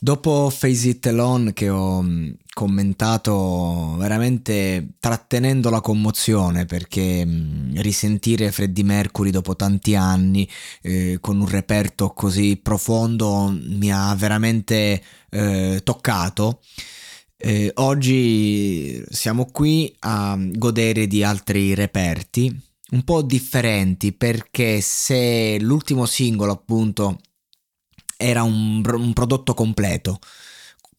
Dopo Face It Alone che ho mh, commentato veramente trattenendo la commozione perché mh, risentire Freddie Mercury dopo tanti anni eh, con un reperto così profondo mi ha veramente eh, toccato. Eh, oggi siamo qui a godere di altri reperti un po' differenti perché se l'ultimo singolo appunto era un, un prodotto completo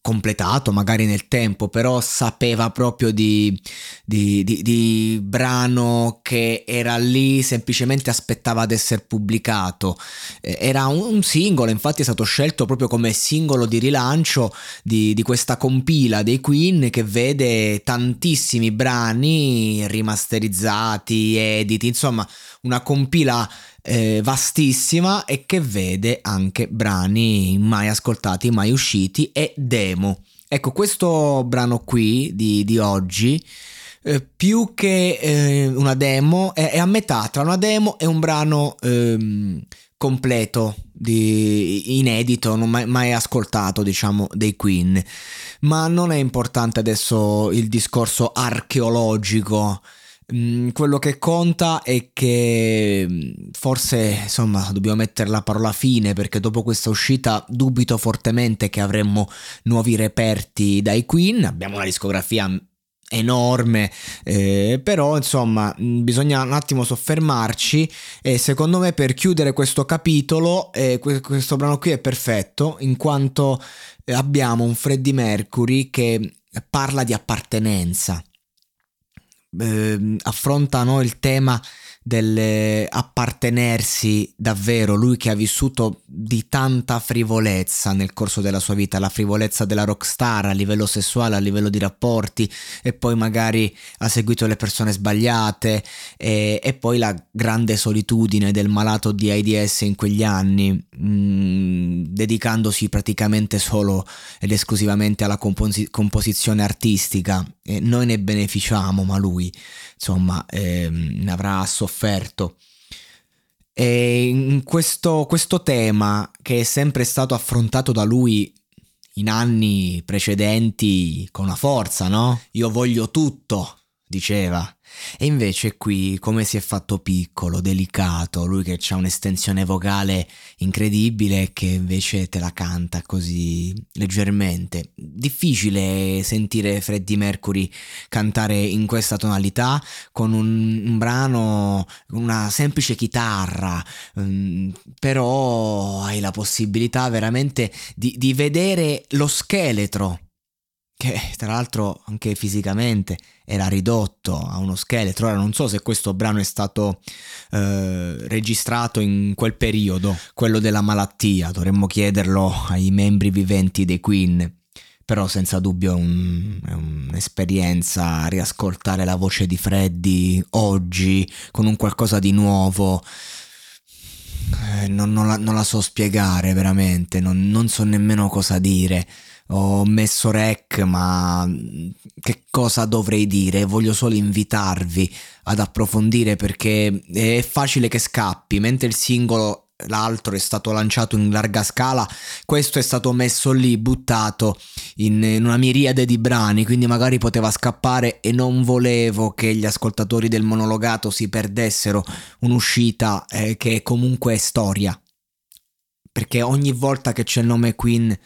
completato magari nel tempo, però sapeva proprio di, di, di, di, brano che era lì, semplicemente aspettava ad essere pubblicato. Era un, un, singolo, infatti è stato scelto proprio come singolo di rilancio di, di questa compila dei Queen che vede tantissimi brani rimasterizzati, editi, insomma una compila eh, vastissima e che vede anche brani mai ascoltati, mai usciti e demo. Ecco, questo brano qui di, di oggi, eh, più che eh, una demo, è, è, a metà tra una demo e un brano ehm, completo, di, inedito, non mai, mai ascoltato, diciamo, dei Queen. Ma non è importante adesso il discorso archeologico quello che conta è che mm, forse insomma dobbiamo mettere la parola fine perché dopo questa uscita dubito fortemente che avremmo nuovi reperti dai Queen. Abbiamo una discografia enorme eh, però insomma mm, bisogna un attimo soffermarci e secondo me per chiudere questo capitolo eh, questo brano qui è perfetto in quanto abbiamo un Freddie Mercury che parla di appartenenza eh, affrontano il tema dell'appartenersi davvero, lui che ha vissuto di tanta frivolezza nel corso della sua vita, la frivolezza della rockstar a livello sessuale, a livello di rapporti e poi magari ha seguito le persone sbagliate e, e poi la grande solitudine del malato di AIDS in quegli anni, mh, mm, dedicandosi praticamente solo ed esclusivamente alla composi- composizione artistica. E noi ne beneficiamo, ma lui insomma ehm, ne avrà sofferto. E questo, questo tema che è sempre stato affrontato da lui in anni precedenti con una forza, no? Io voglio tutto, diceva. E invece qui come si è fatto piccolo, delicato, lui che ha un'estensione vocale incredibile che invece te la canta così leggermente. Difficile sentire Freddie Mercury cantare in questa tonalità con un, un brano, una semplice chitarra, um, però hai la possibilità veramente di, di vedere lo scheletro che tra l'altro anche fisicamente era ridotto a uno scheletro. Ora non so se questo brano è stato eh, registrato in quel periodo, quello della malattia, dovremmo chiederlo ai membri viventi dei Queen. Però senza dubbio è, un, è un'esperienza riascoltare la voce di Freddy oggi con un qualcosa di nuovo. Eh, non, non, la, non, la, so spiegare veramente, non, non so nemmeno cosa dire ho messo rec, ma che cosa dovrei dire? Voglio solo invitarvi ad approfondire perché è facile che scappi, mentre il singolo l'altro è stato lanciato in larga scala, questo è stato messo lì, buttato in, in, una miriade di brani, quindi magari poteva scappare e non volevo che gli ascoltatori del monologato si perdessero un'uscita eh, che comunque è storia. Perché ogni volta che c'è il nome Queen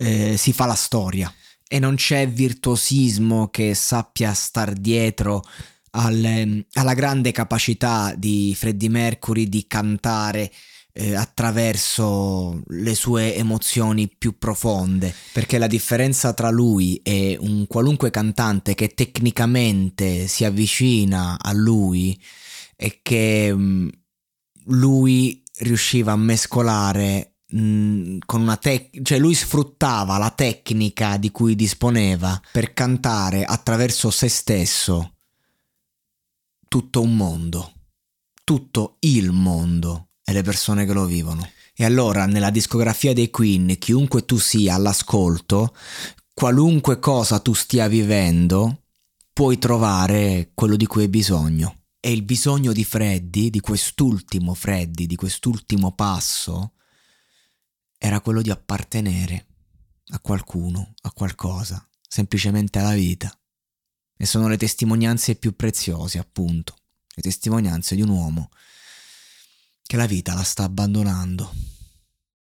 eh, si fa la storia. E non c'è virtuosismo che sappia star dietro al, alla grande capacità di Freddie Mercury di cantare eh, attraverso le sue emozioni più profonde, perché la differenza tra lui e un qualunque cantante che tecnicamente si avvicina a lui è che mh, mm, lui riusciva a mescolare con una tecnica, cioè lui sfruttava la tecnica di cui disponeva per cantare attraverso se stesso tutto un mondo, tutto il mondo e le persone che lo vivono. E allora nella discografia dei Queen, chiunque tu sia all'ascolto, qualunque cosa tu stia vivendo, puoi trovare quello di cui hai bisogno. E il bisogno di Freddy, di quest'ultimo Freddy, di quest'ultimo passo, era quello di appartenere a qualcuno, a qualcosa, semplicemente alla vita. E sono le testimonianze più preziose, appunto, le testimonianze di un uomo che la vita la sta abbandonando.